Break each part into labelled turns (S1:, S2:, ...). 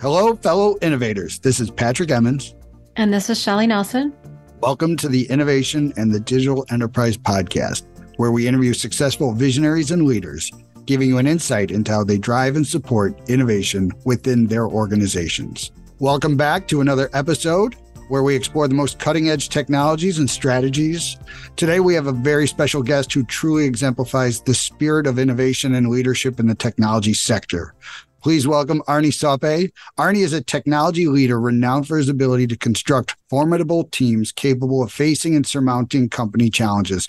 S1: Hello, fellow innovators. This is Patrick Emmons.
S2: And this is Shelly Nelson.
S1: Welcome to the Innovation and the Digital Enterprise Podcast, where we interview successful visionaries and leaders, giving you an insight into how they drive and support innovation within their organizations. Welcome back to another episode where we explore the most cutting edge technologies and strategies. Today, we have a very special guest who truly exemplifies the spirit of innovation and leadership in the technology sector. Please welcome Arne Saupe. Arne is a technology leader renowned for his ability to construct formidable teams capable of facing and surmounting company challenges.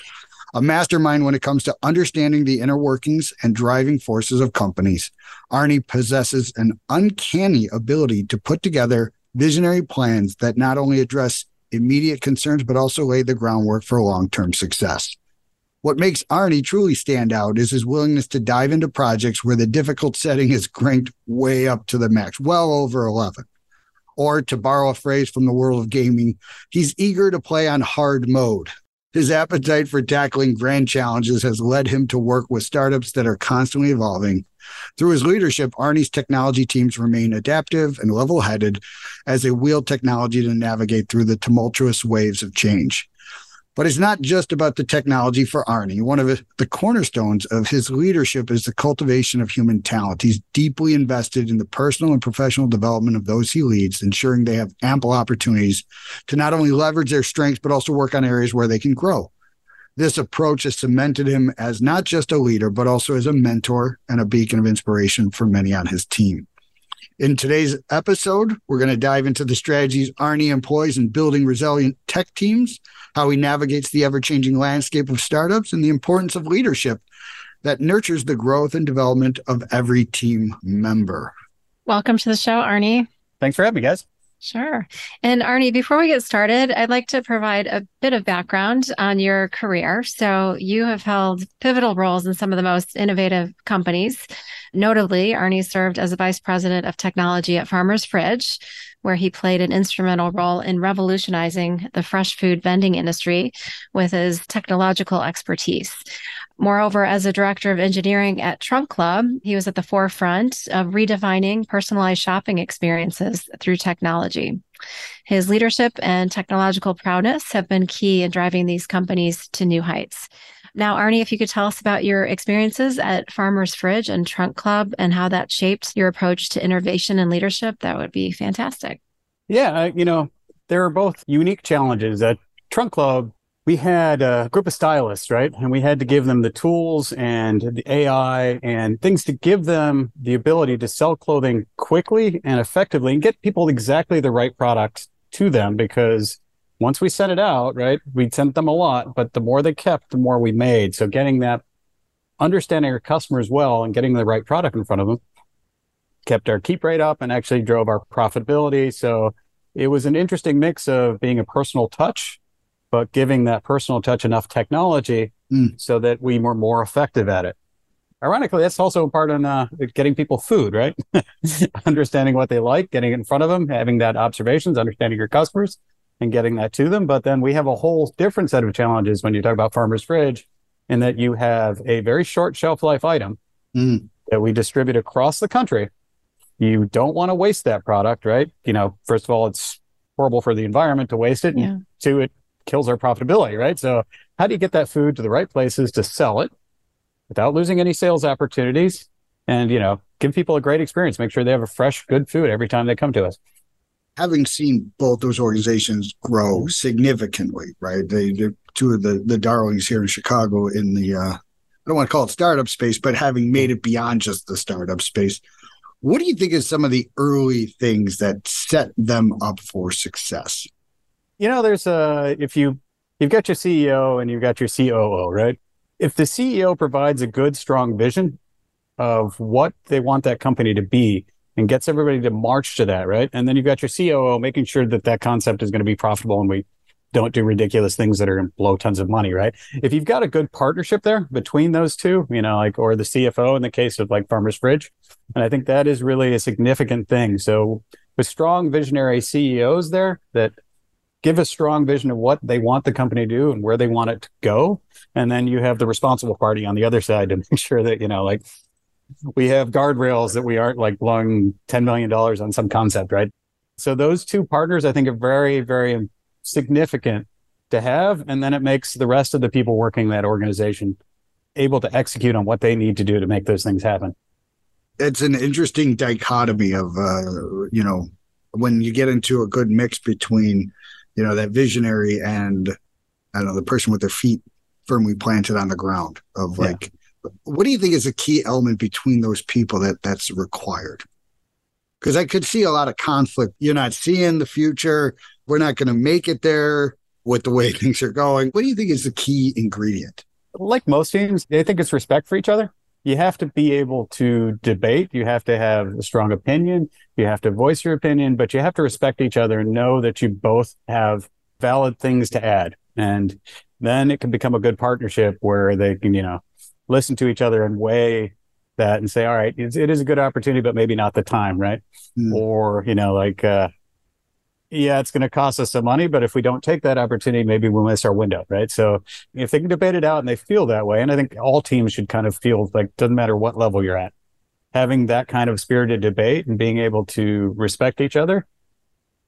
S1: A mastermind when it comes to understanding the inner workings and driving forces of companies. Arne possesses an uncanny ability to put together visionary plans that not only address immediate concerns, but also lay the groundwork for long term success. What makes Arne truly stand out is his willingness to dive into projects where the difficult setting is cranked way up to the max, well over 11. Or to borrow a phrase from the world of gaming, he's eager to play on hard mode. His appetite for tackling grand challenges has led him to work with startups that are constantly evolving. Through his leadership, Arne's technology teams remain adaptive and level headed as they wield technology to navigate through the tumultuous waves of change. But it's not just about the technology for Arne. One of the cornerstones of his leadership is the cultivation of human talent. He's deeply invested in the personal and professional development of those he leads, ensuring they have ample opportunities to not only leverage their strengths, but also work on areas where they can grow. This approach has cemented him as not just a leader, but also as a mentor and a beacon of inspiration for many on his team. In today's episode, we're going to dive into the strategies Arne employs in building resilient tech teams, how he navigates the ever changing landscape of startups, and the importance of leadership that nurtures the growth and development of every team member.
S2: Welcome to the show, Arne.
S3: Thanks for having me, guys.
S2: Sure. And Arne, before we get started, I'd like to provide a bit of background on your career. So, you have held pivotal roles in some of the most innovative companies. Notably, Arne served as a vice president of technology at Farmer's Fridge, where he played an instrumental role in revolutionizing the fresh food vending industry with his technological expertise. Moreover, as a director of engineering at Trunk Club, he was at the forefront of redefining personalized shopping experiences through technology. His leadership and technological prowess have been key in driving these companies to new heights. Now, Arne, if you could tell us about your experiences at Farmer's Fridge and Trunk Club and how that shaped your approach to innovation and leadership, that would be fantastic.
S3: Yeah, you know, there are both unique challenges. At Trunk Club, we had a group of stylists, right? And we had to give them the tools and the AI and things to give them the ability to sell clothing quickly and effectively and get people exactly the right product to them because once we sent it out, right, we sent them a lot, but the more they kept, the more we made. So getting that understanding our customers well and getting the right product in front of them kept our keep rate up and actually drove our profitability. So it was an interesting mix of being a personal touch but giving that personal touch enough technology mm. so that we were more effective at it. Ironically, that's also part in uh, getting people food, right? understanding what they like, getting it in front of them, having that observations, understanding your customers, and getting that to them. But then we have a whole different set of challenges when you talk about Farmer's Fridge, in that you have a very short shelf life item mm. that we distribute across the country. You don't want to waste that product, right? You know, first of all, it's horrible for the environment to waste it. Yeah. And two, it kills our profitability, right? So how do you get that food to the right places to sell it without losing any sales opportunities and, you know, give people a great experience, make sure they have a fresh, good food every time they come to us.
S1: Having seen both those organizations grow mm-hmm. significantly, right? They, they're two of the, the darlings here in Chicago in the, uh, I don't want to call it startup space, but having made it beyond just the startup space, what do you think is some of the early things that set them up for success?
S3: you know, there's a if you you've got your CEO and you've got your COO, right? If the CEO provides a good, strong vision of what they want that company to be and gets everybody to march to that, right? And then you've got your COO making sure that that concept is going to be profitable and we don't do ridiculous things that are going to blow tons of money, right? If you've got a good partnership there between those two, you know, like, or the CFO in the case of like Farmer's Fridge, and I think that is really a significant thing. So with strong visionary CEOs there that give a strong vision of what they want the company to do and where they want it to go. And then you have the responsible party on the other side to make sure that, you know, like we have guardrails that we aren't like blowing $10 million on some concept, right? So those two partners, I think, are very, very significant to have. And then it makes the rest of the people working that organization able to execute on what they need to do to make those things happen.
S1: It's an interesting dichotomy of, uh, you know, when you get into a good mix between, you know, that visionary and, I don't know, the person with their feet firmly planted on the ground of like, yeah. What do you think is a key element between those people that that's required? Because I could see a lot of conflict. You're not seeing the future. We're not going to make it there with the way things are going. What do you think is the key ingredient?
S3: Like most teams, I think it's respect for each other. You have to be able to debate. You have to have a strong opinion. You have to voice your opinion, but you have to respect each other and know that you both have valid things to add. And then it can become a good partnership where they can, you know, listen to each other and weigh that and say, all right, it's, it is a good opportunity, but maybe not the time, right? Mm. Or, you know, like, uh, yeah, it's going to cost us some money, but if we don't take that opportunity, maybe we'll miss our window, right? So if they can debate it out and they feel that way, and I think all teams should kind of feel like doesn't matter what level you're at, having that kind of spirited debate and being able to respect each other,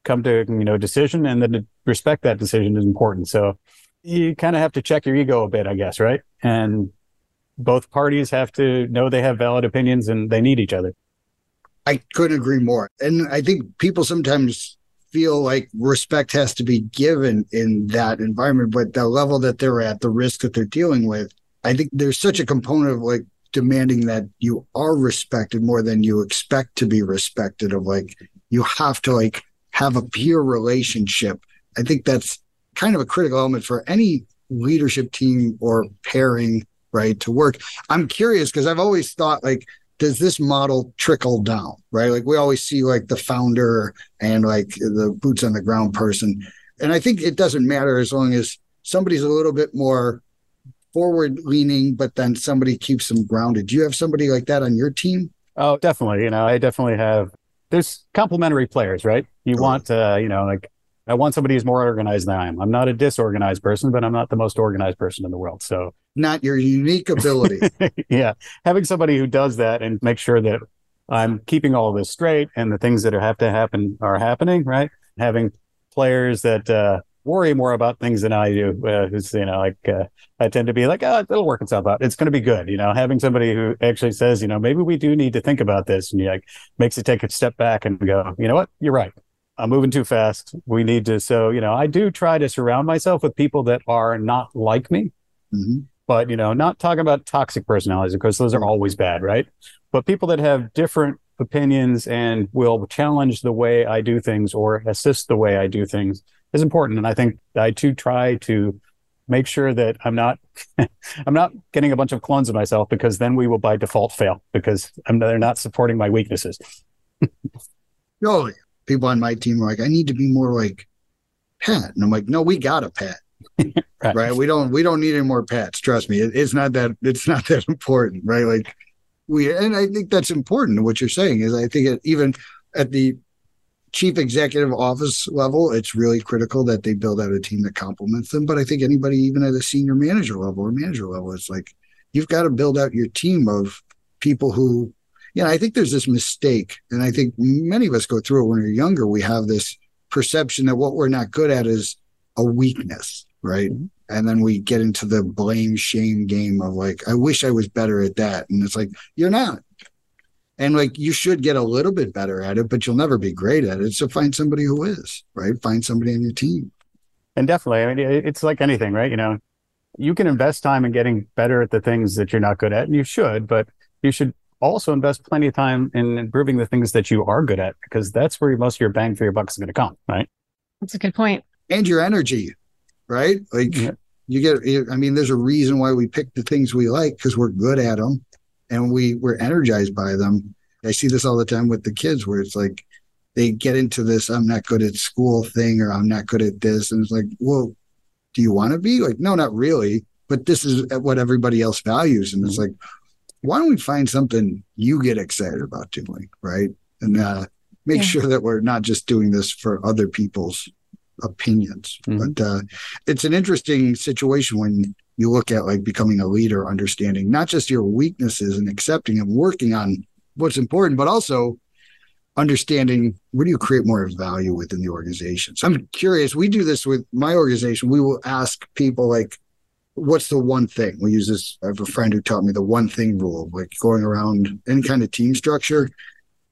S3: come to you know decision, and then respect that decision is important. So you kind of have to check your ego a bit, I guess, right? And both parties have to know they have valid opinions and they need each other.
S1: I couldn't agree more. And I think people sometimes feel like respect has to be given in that environment, but the level that they're at, the risk that they're dealing with, I think there's such a component of like demanding that you are respected more than you expect to be respected of like you have to like have a peer relationship. I think that's kind of a critical element for any leadership team or pairing, right, to work. I'm curious because I've always thought like does this model trickle down, right? Like we always see like the founder and like the boots on the ground person. And I think it doesn't matter as long as somebody's a little bit more forward leaning, but then somebody keeps them grounded. Do you have somebody like that on your team?
S3: Oh, definitely. You know, I definitely have. There's complementary players, right? You want, uh, you know, like I want somebody who's more organized than I am. I'm not a disorganized person, but I'm not the most organized person in the world. So
S1: not your unique ability.
S3: yeah. Having somebody who does that and make sure that I'm keeping all this straight and the things that have to happen are happening, right? Having players that uh, worry more about things than I do, uh, who's, you know, like, uh, I tend to be like, oh, it'll work itself out. It's going to be good. You know, having somebody who actually says, you know, maybe we do need to think about this and like makes it take a step back and go, you know what? You're right. I'm moving too fast. We need to. So, you know, I do try to surround myself with people that are not like me. Mm-hmm. But, you know, not talking about toxic personalities because those are always bad, right? But people that have different opinions and will challenge the way I do things or assist the way I do things is important. And I think I too try to make sure that I'm not I'm not getting a bunch of clones of myself because then we will by default fail because I'm, they're not supporting my weaknesses.
S1: no, people on my team are like, I need to be more like Pat. And I'm like, no, we got a Pat. right. right. We don't we don't need any more Pats. Trust me. It, it's not that it's not that important. Right. Like we and I think that's important. What you're saying is I think it, even at the chief executive office level, it's really critical that they build out a team that complements them. But I think anybody, even at a senior manager level or manager level, it's like you've got to build out your team of people who you know, I think there's this mistake, and I think many of us go through it when we're younger. We have this perception that what we're not good at is a weakness, right? Mm-hmm. And then we get into the blame shame game of like, I wish I was better at that. And it's like, you're not. And like, you should get a little bit better at it, but you'll never be great at it. So find somebody who is, right? Find somebody on your team.
S3: And definitely, I mean, it's like anything, right? You know, you can invest time in getting better at the things that you're not good at, and you should, but you should also invest plenty of time in improving the things that you are good at because that's where most of your bang for your buck is going to come, right?
S2: That's a good point.
S1: And your energy, right? Like yeah. you get, I mean, there's a reason why we pick the things we like because we're good at them and we we're energized by them. I see this all the time with the kids where it's like they get into this I'm not good at school thing or I'm not good at this. And it's like, well, do you want to be? Like, no, not really. But this is what everybody else values. And it's mm-hmm. like, why don't we find something you get excited about doing, right? And uh, make yeah. sure that we're not just doing this for other people's opinions. Mm-hmm. But uh, it's an interesting situation when you look at like becoming a leader, understanding not just your weaknesses and accepting and working on what's important, but also understanding where do you create more value within the organization. So I'm curious. We do this with my organization. We will ask people like, what's the one thing we use this i have a friend who taught me the one thing rule like going around any kind of team structure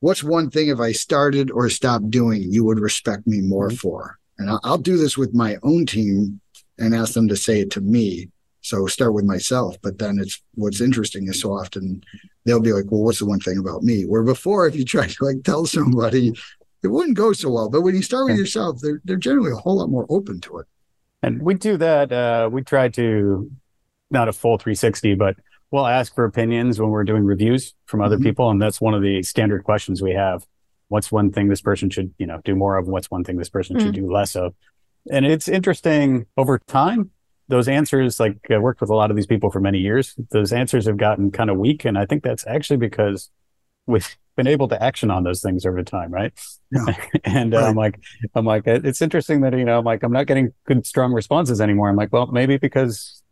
S1: what's one thing if i started or stopped doing you would respect me more mm-hmm. for and I'll, I'll do this with my own team and ask them to say it to me so start with myself. But then it's what's interesting is so often they'll be like, well, what's the one thing about me? Where before, if you try to like tell somebody, it wouldn't go so well. But when you start with yourself, they're they're generally a whole lot more open to it.
S3: And we do that. Uh, we try to not a full 360, but we'll ask for opinions when we're doing reviews from other mm-hmm. people, and that's one of the standard questions we have. What's one thing this person should, you know, do more of? What's one thing this person mm-hmm. should do less of? And it's interesting over time those answers, like I worked with a lot of these people for many years, those answers have gotten kind of weak. And I think that's actually because we've been able to action on those things over time, right? Yeah. and uh. I'm like, I'm like, it's interesting that, you know, I'm like, I'm not getting good, strong responses anymore. I'm like, well, maybe because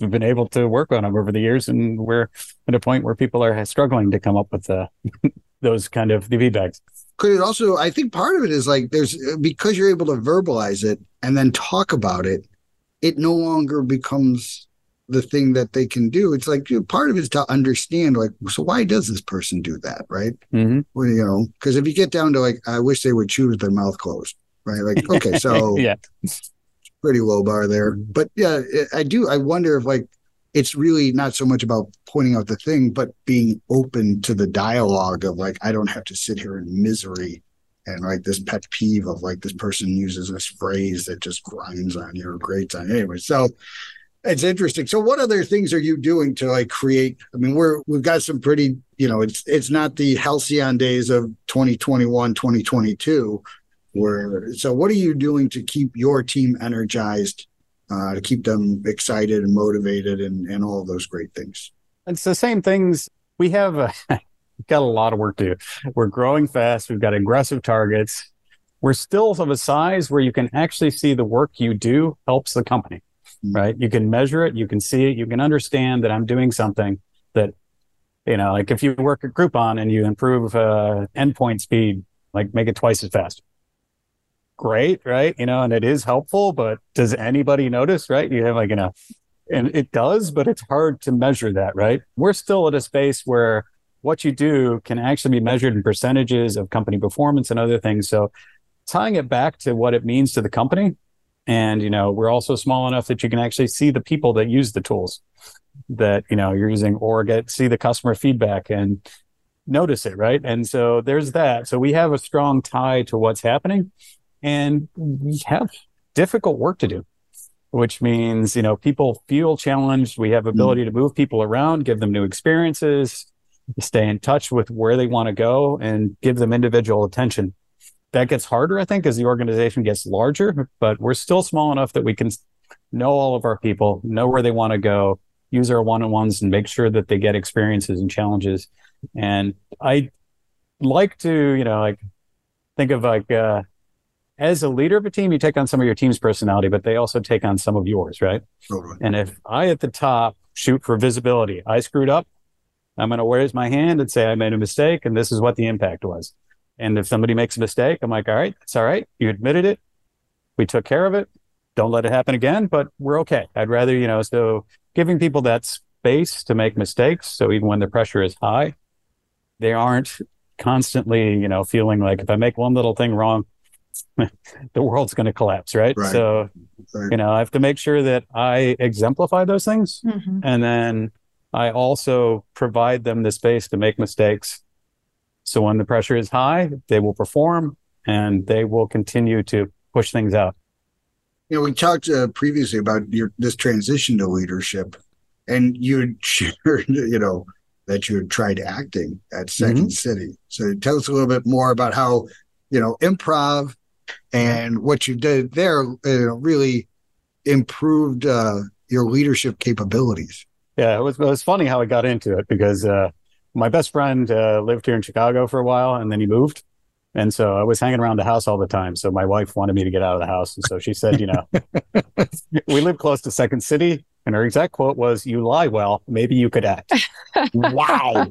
S3: we've been able to work on them over the years and we're at a point where people are struggling to come up with the, those kind of the feedbacks
S1: could it also i think part of it is like there's because you're able to verbalize it and then talk about it it no longer becomes the thing that they can do. It's like part of it is to understand, like, so why does this person do that, right? Mm-hmm. Well, you know, because if you get down to like, I wish they would choose with their mouth closed, right? Like, okay, so yeah, pretty low bar there. Mm-hmm. But yeah, I do. I wonder if like it's really not so much about pointing out the thing, but being open to the dialogue of like, I don't have to sit here in misery and like this pet peeve of like this person uses this phrase that just grinds on you or grates on you. anyway. So it's interesting. So what other things are you doing to like create? I mean, we're we've got some pretty, you know, it's it's not the halcyon days of 2021, 2022. Where so what are you doing to keep your team energized, uh, to keep them excited and motivated and and all those great things?
S3: It's the same things we have. A, We've got a lot of work to do. We're growing fast. We've got aggressive targets. We're still of a size where you can actually see the work you do helps the company. Right? You can measure it. You can see it. You can understand that I'm doing something that, you know, like if you work at Groupon and you improve uh, endpoint speed, like make it twice as fast. Great, right? You know, and it is helpful, but does anybody notice, right? You have like, you know, and it does, but it's hard to measure that, right? We're still at a space where what you do can actually be measured in percentages of company performance and other things. So tying it back to what it means to the company. And, you know, we're also small enough that you can actually see the people that use the tools that, you know, you're using or get, see the customer feedback and notice it. Right. And so there's that. So we have a strong tie to what's happening and we have difficult work to do which means you know people feel challenged we have ability mm. to move people around give them new experiences stay in touch with where they want to go and give them individual attention. That gets harder, I think, as the organization gets larger, but we're still small enough that we can know all of our people, know where they want to go, use our one on ones and make sure that they get experiences and challenges. And I like to, you know, like think of like, uh, as a leader of a team, you take on some of your team's personality, but they also take on some of yours, right? Totally. And if I at the top shoot for visibility, I screwed up, I'm going to raise my hand and say I made a mistake and this is what the impact was. And if somebody makes a mistake, I'm like, all right, it's all right. You admitted it. We took care of it. Don't let it happen again, but we're okay. I'd rather, you know, so giving people that space to make mistakes. So even when the pressure is high, they aren't constantly, you know, feeling like if I make one little thing wrong, the world's going to collapse, right? right? So, right. you know, I have to make sure that I exemplify those things mm-hmm. and then I also provide them the space to make mistakes. So when the pressure is high, they will perform and they will continue to push things out.
S1: You know, we talked uh, previously about your this transition to leadership, and you shared, you know, that you had tried acting at 2nd mm-hmm. City. So tell us a little bit more about how, you know, improv and what you did there uh, really improved uh, your leadership capabilities.
S3: Yeah, it was, it was funny how I got into it because uh, my best friend uh, lived here in Chicago for a while and then he moved. And so I was hanging around the house all the time. So my wife wanted me to get out of the house. And so she said, you know, we live close to Second City. And her exact quote was, You lie well, maybe you could act.
S1: wow.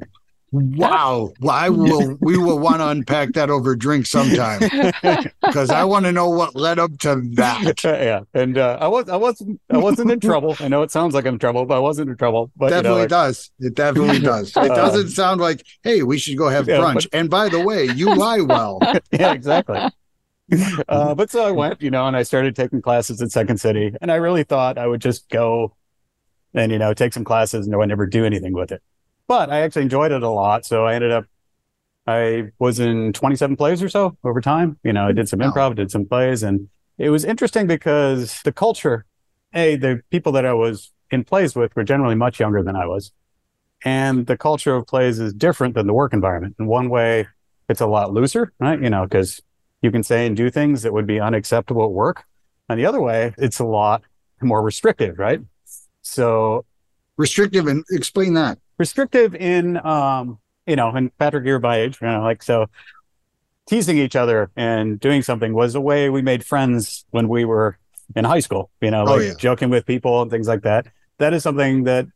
S1: Wow. Well, I will we will want to unpack that over drink sometime. Because I want to know what led up to that.
S3: yeah. And uh, I was I wasn't I wasn't in trouble. I know it sounds like I'm in trouble, but I wasn't in trouble. But
S1: definitely
S3: you know, like,
S1: does. It definitely does. It doesn't sound like, hey, we should go have
S3: Yeah,
S1: brunch.
S3: but-
S1: and by the way, you lie well.
S3: yeah, exactly. Uh, but so I went, you know, and I started taking classes at Second City, and I really thought I would just go and you know take some classes and I would never do anything with it. But I actually enjoyed it a lot, so I ended up. I was in 27 plays or so over time. You know, I did some improv, did some plays, and it was interesting because the culture, a the people that I was in plays with were generally much younger than I was, and the culture of plays is different than the work environment. In one way, it's a lot looser, right? You know, because you can say and do things that would be unacceptable at work. And the other way, it's a lot more restrictive, right? So
S1: Restrictive and explain that.
S3: Restrictive in, um, you know, and Patrick, you're my age, you know, like so. Teasing each other and doing something was a way we made friends when we were in high school. You know,
S1: Oh,
S3: like
S1: yeah.
S3: joking with people and things like that. That is something that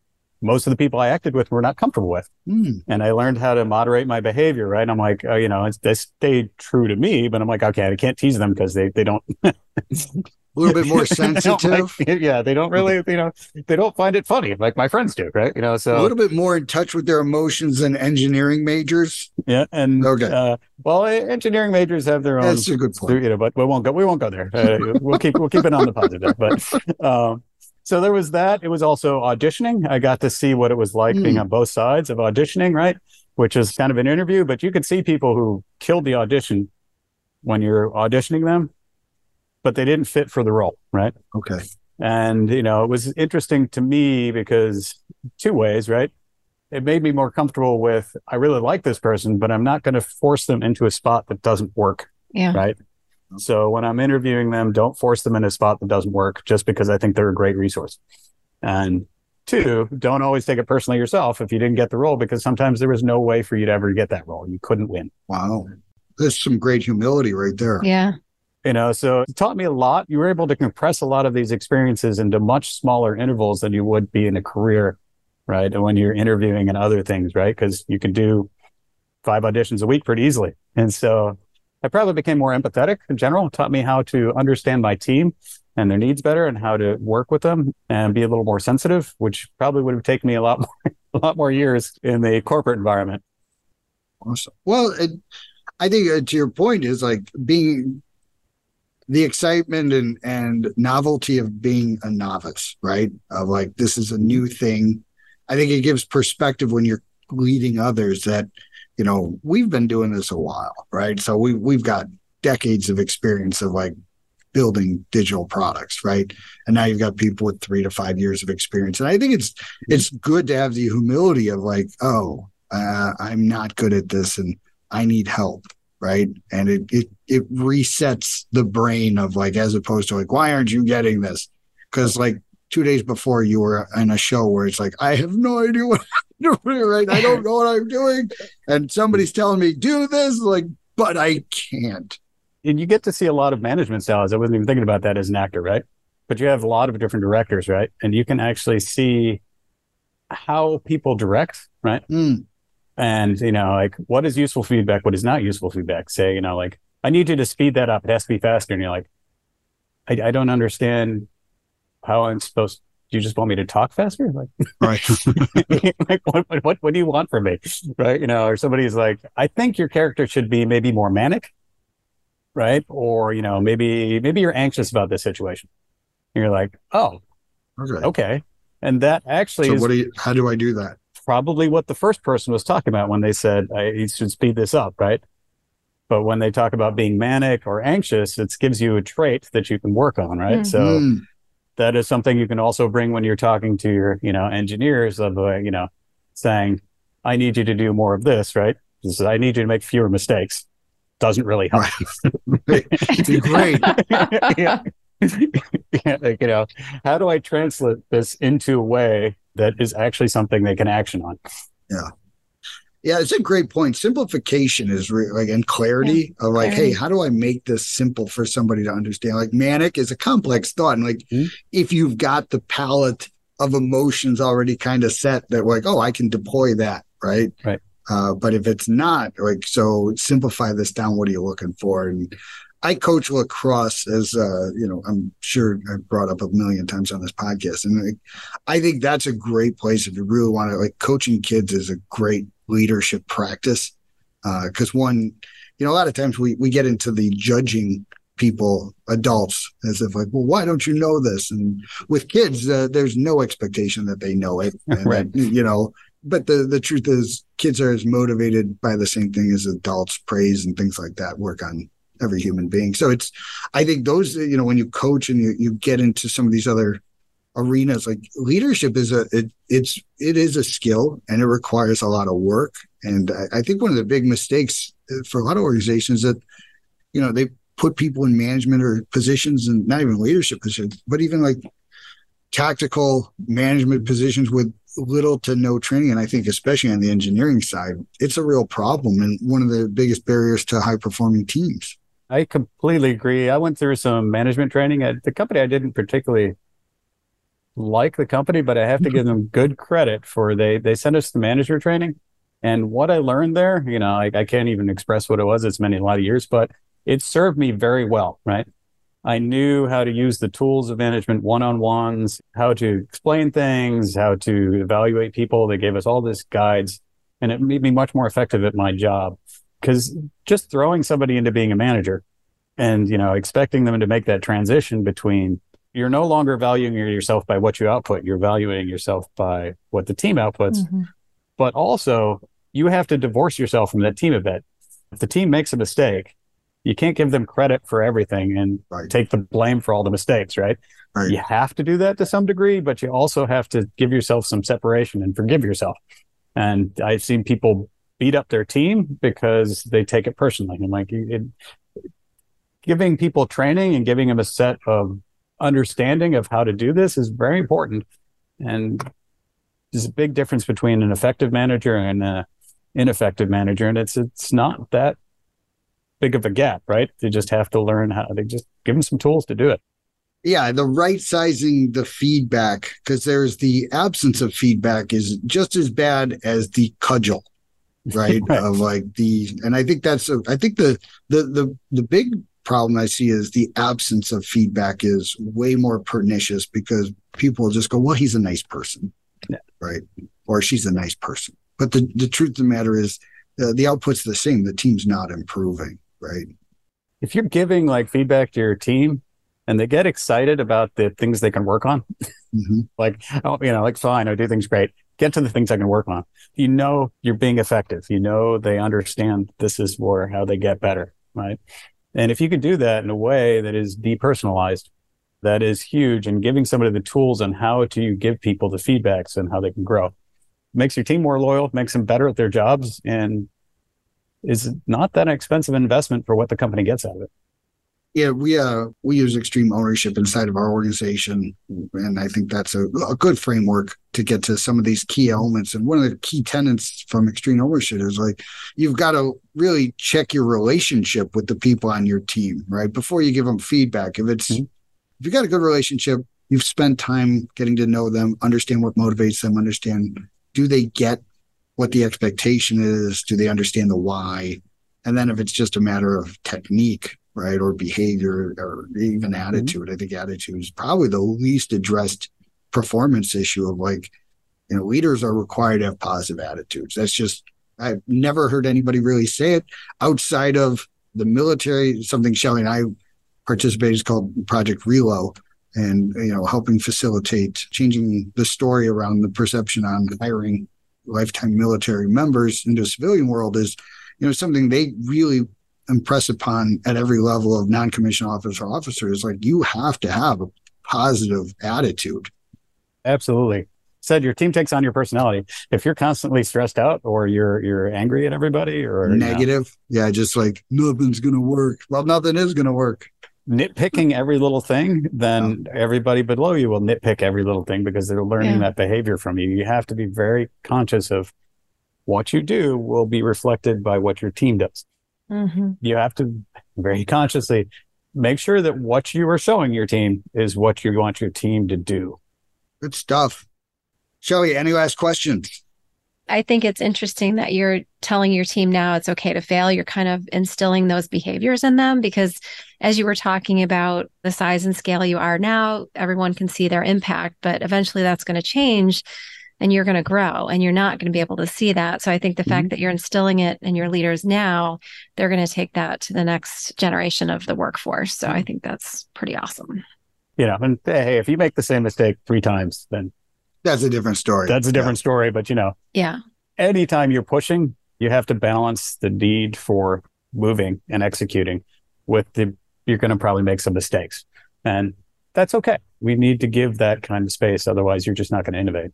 S3: most of the people I acted with were not comfortable with
S1: Hmm.
S3: and I learned how to moderate my behavior. Right, I'm like, oh, you know, it's, they stayed true to me, but I'm like, okay, I can't tease them because they they don't
S1: A little bit more
S3: they
S1: sensitive.
S3: like- yeah, they don't really, you know, they don't find it funny like my friends do, right? You know, so a
S1: little bit more in touch with their emotions than engineering majors.
S3: yeah, and
S1: Okay.
S3: uh, well, engineering majors have their own,
S1: That's a good point.
S3: you know, but we won't go, we won't go there. Uh, we'll keep we'll keep it on the positive, but. Um, so there was that. It was also auditioning. I got to see what it was like being
S1: Hmm.
S3: on both sides of auditioning, right? Which is kind of an interview, but you could see people who killed the audition when you're auditioning them, but they didn't fit for the role, right?
S1: Okay.
S3: And, you know, it was interesting to me because two ways, right? It made me more comfortable with, I really like this person, but I'm not going to force them into a spot that doesn't work,
S2: Yeah.
S3: right? So when I'm interviewing them, don't force them in a spot that doesn't work just because I think they're a great resource. And two, don't always take it personally yourself if you didn't get the role, because sometimes there was no way for you to ever get that role. You couldn't win.
S1: Wow. There's some great humility right there.
S2: Yeah.
S3: You know so it taught me a lot. You were able to compress a lot of these experiences into much smaller intervals than you would be in a career right? And when you're interviewing and other things right? Because you can do five auditions a week pretty easily. And so i probably became more empathetic in general taught me how to understand my team and their needs better and how to work with them and be a little more sensitive which probably would have taken me a lot more a lot more years in the corporate environment.
S1: Awesome. Well, it, I think uh, to your point is like being the excitement and and novelty of being a novice, right? Of like this is a new thing. I think it gives perspective when you're leading others that you know we've been doing this a while, right? So we we've got decades of experience of like building digital products, right? And now you've got people with three to five years of experience, and I think it's it's good to have the humility of like, oh, uh, I'm not good at this and I need help. Right. And it, it, it resets the brain of like, as opposed to like, why aren't you getting this? Cause like two days before you were in a show where it's like, I have no idea what I'm doing. Right. I don't know what I'm doing. And somebody's telling me do this. Like, but I can't.
S3: and you get to see a lot of management styles. I wasn't even thinking about that as an actor, right? But you have a lot of different directors, right? And you can actually see how people direct, right?
S1: Mm,
S3: And, you know, like what is useful feedback? What is not useful feedback? Say, you know, like, I need you to speed that up. It has to be faster. And you're like, I, I don't understand how I'm supposed do you just want me to talk faster? Like,
S1: right.
S3: like what, what, what do you want from me? Right. You know, or somebody's like, I think your character should be maybe more manic. Right. Or, you know, maybe, maybe you're anxious about this situation. And you're like, oh,
S1: Okay.
S3: okay. And that actually
S1: So
S3: is
S1: what do you, how do I do that?
S3: Probably what the first person was talking about when they said, I you should speed this up. Right. But when they talk about being manic or anxious, it gives you a trait that you can work on. Right.
S2: Mhm.
S3: So, that is something you can also bring when you're talking to your, you know, engineers of, uh, you know, saying, I need you to do more of this, right? This is, I need you to make fewer mistakes. Doesn't really help.
S1: Right. Great.
S3: yeah. yeah, like, you know, how do I translate this into a way that is actually something they can action on?
S1: Yeah, Yeah, it's a great point. Simplification is re- like and clarity yeah, of like, clarity. hey, how do I make this simple for somebody to understand? Like manic is a complex thought, and like mm-hmm. if you've got the palette of emotions already kind of set, that like, oh, I can deploy that, right?
S3: Right.
S1: Uh, but if it's not, like, so simplify this down. What are you looking for? And I coach lacrosse, as uh, you know, I'm sure I've brought up a million times on this podcast, and like, I think that's a great place if you really want to. Like, coaching kids is a great leadership practice because uh, one, you know, a lot of times we we get into the judging people, adults, as if like, well, why don't you know this? And with kids, uh, there's no expectation that they know it,
S3: right?
S1: That, you know, but the the truth is, kids are as motivated by the same thing as adults. Praise and things like that work on every human being. So it's, I think those, you know, when you coach and you, you get into some of these other arenas, like leadership is a, it, it's, it is a skill and it requires a lot of work. And I, I think one of the big mistakes uh, for a lot of organizations that, you know, they put people in management or positions and not even leadership positions, but even like tactical management positions with little to no training. And I think, especially on the engineering side, it's a real problem and one of the biggest barriers to high performing teams.
S3: I completely agree. I went through some management training at the company. I didn't particularly like the company, but I have to give them good credit for they they sent us the manager training, and what I learned there, you know, I, I can't even express what it was. It's been a lot of years, but it served me very well. Right, I knew how to use the tools of management, one on ones, how to explain things, how to evaluate people. They gave us all this guides, and it made me much more effective at my job because just throwing somebody into being a manager and you know expecting them to make that transition between you're no longer valuing yourself by what you output you're valuing yourself by what the team outputs mm-hmm. but also you have to divorce yourself from that team event if the team makes a mistake you can't give them credit for everything and right. take the blame for all the mistakes right? right you have to do that to some degree but you also have to give yourself some separation and forgive yourself and i've seen people beat up their team because they take it personally. And like it, giving people training and giving them a set of understanding of how to do this is very important. And there's a big difference between an effective manager and an ineffective manager. And it's, it's not that big of a gap, right? They just have to learn how they just give them some tools to do it.
S1: Yeah, the right sizing the feedback because there's the absence of feedback is just as bad as the cudgel right? right. Of like the, and I think that's, a, I think the, the, the, the big problem I see is the absence of feedback is way more pernicious because people just go, well, he's a nice person, yeah. right? Or she's a nice person. But the, the truth of the matter is uh, the output's the same. The team's not improving, right?
S3: If you're giving like feedback to your team and they get excited about the things they can work on, mm-hmm. like, oh, you know, like, fine, I do things great get to the things I can work on. You know, you're being effective. You know, they understand this is where how they get better. Right. And if you can do that in a way that is depersonalized, that is huge. And giving somebody the tools on how to give people the feedbacks and how they can grow makes your team more loyal, makes them better at their jobs, and is not that expensive investment for what the company gets out of it
S1: yeah, we uh we use extreme ownership inside of our organization, and I think that's a, a good framework to get to some of these key elements. And one of the key tenets from extreme ownership is like you've got to really check your relationship with the people on your team, right? Before you give them feedback. If it's mm-hmm. if you got a good relationship, you've spent time getting to know them, understand what motivates them, understand do they get what the expectation is, do they understand the why, and then if it's just a matter of technique right? Or behavior or even mm-hmm. attitude. I think attitude is probably the least addressed performance issue of like, you know, leaders are required to have positive attitudes. That's just, I've never heard anybody really say it outside of the military. Something Shelly and I participated is called Project Relo and, you know, helping facilitate changing the story around the perception on hiring lifetime military members into civilian world is, you know, something they really impress upon at every level of non-commissioned officer officers like you have to have a positive attitude.
S3: Absolutely. Said your team takes on your personality. If you're constantly stressed out or you're you're angry at everybody or
S1: negative you know, yeah just like nothing's gonna work. Well nothing is gonna work.
S3: Nitpicking every little thing then everybody below you will nitpick every little thing because they're learning yeah. that behavior from you. You have to be very conscious of what you do will be reflected by what your team does. Mm-hmm. You have to very consciously make sure that what you are showing your team is what you want your team to do.
S1: Good stuff. Shelly, any last questions?
S2: I think it's interesting that you're telling your team now it's okay to fail. You're kind of instilling those behaviors in them because as you were talking about the size and scale you are now, everyone can see their impact, but eventually that's going to change and you're going to grow and you're not going to be able to see that. So I think the mm-hmm. fact that you're instilling it in your leaders now, they're going to take that to the next generation of the workforce. So I think that's pretty awesome.
S3: You know, and hey, if you make the same mistake three times, then
S1: that's a different story.
S3: That's a different yeah. story. But you know,
S2: yeah.
S3: Anytime you're pushing, you have to balance the need for moving and executing with the you're going to probably make some mistakes. And that's okay. We need to give that kind of space. Otherwise, you're just not going to innovate.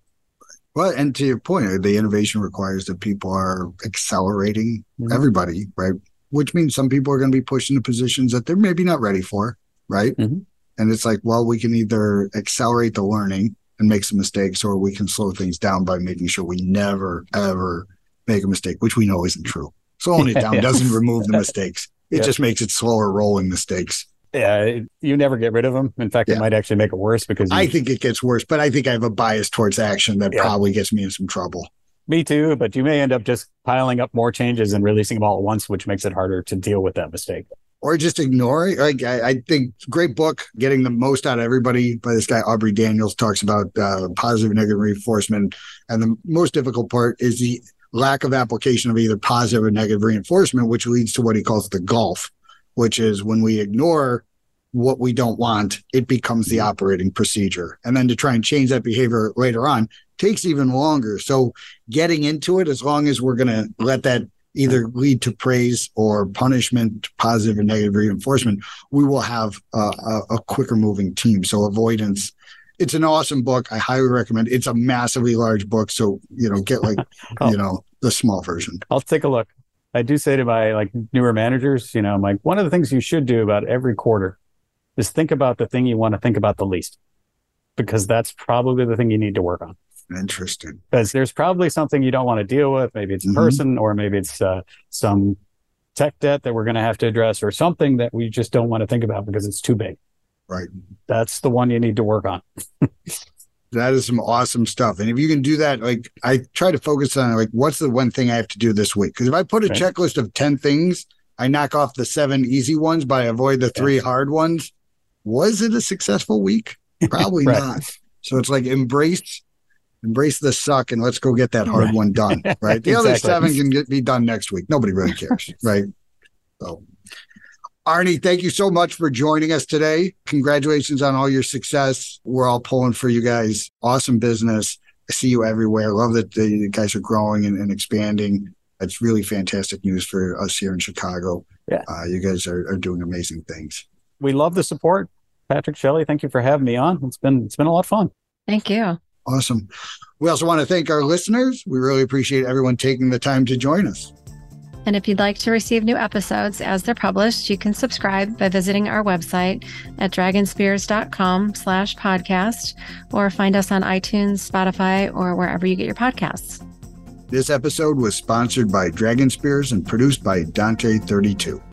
S1: Well, and to your point, the innovation requires that people are accelerating mm-hmm. everybody, right? Which means some people are going to be pushed into positions that they're maybe not ready for, right? Mm-hmm. And it's like, well, we can either accelerate the learning and make some mistakes, or we can slow things down by making sure we never, ever make a mistake, which we know isn't true. Slowing it down doesn't remove the mistakes. It yeah. just makes it slower rolling mistakes.
S3: Yeah, you never get rid of them. In fact, yeah. it might actually make it worse because you...
S1: I think it gets worse, but I think I have a bias towards action that probably gets me in some trouble.
S3: Me too, but you may end up just piling up more changes and releasing them all at once, which makes it harder to deal with that mistake
S1: or just ignore it. Like I, I, think great book, getting the most out of everybody by this guy Aubrey Daniels talks about uh, positive and negative reinforcement, and the most difficult part is the lack of application of either positive or negative reinforcement, which leads to what he calls the gulf, which is when we ignore what we don't want, it becomes the mm-hmm. operating procedure, and then to try and change that behavior later on takes even longer. So getting into it, as long as we're going to let that either lead to praise or punishment, positive or negative reinforcement, we will have a, a, quicker moving team. So avoidance. It's an awesome book. I highly recommend. It's a massively large book, so you know, get like oh. you know the small version.
S3: I'll take a look. I do say to my like newer managers, you know, I'm like one of the things you should do about every quarter is think about the thing you want to think about the least, because that's probably the thing you need to work on.
S1: Interesting.
S3: Because there's probably something you don't want to deal with. Maybe it's a mm-hmm. person, or maybe it's uh, some tech debt that we're going to have to address, or something that we just don't want to think about because it's too big.
S1: Right.
S3: That's the one you need to work on.
S1: that is some awesome stuff. And if you can do that, like I try to focus on like what's the one thing I have to do this week? Because if I put a okay. checklist of 10 things, I knock off the seven easy ones, but I avoid the three hard ones. Was it a successful week? Probably right. not. So it's like embrace embrace the suck and let's go get that hard right. one done. Right. The exactly. other seven can get, be done next week. Nobody really cares. right. So, Arne, thank you so much for joining us today. Congratulations on all your success. We're all pulling for you guys. Awesome business. I see you everywhere. Love that the guys are growing and, and expanding. It's really fantastic news for us here in Chicago. Yeah. Uh, you guys are, are doing amazing things.
S3: We love the support. Patrick Shelly, thank you for having me on. It's been it's been a lot of fun.
S2: Thank you.
S1: Awesome. We also want to thank our listeners. We really appreciate everyone taking the time to join us.
S2: And if you'd like to receive new episodes as they're published, you can subscribe by visiting our website at dragonspears.com slash podcast or find us on iTunes, Spotify, or wherever you get your podcasts.
S1: This episode was sponsored by Dragon Spears and produced by Dante32.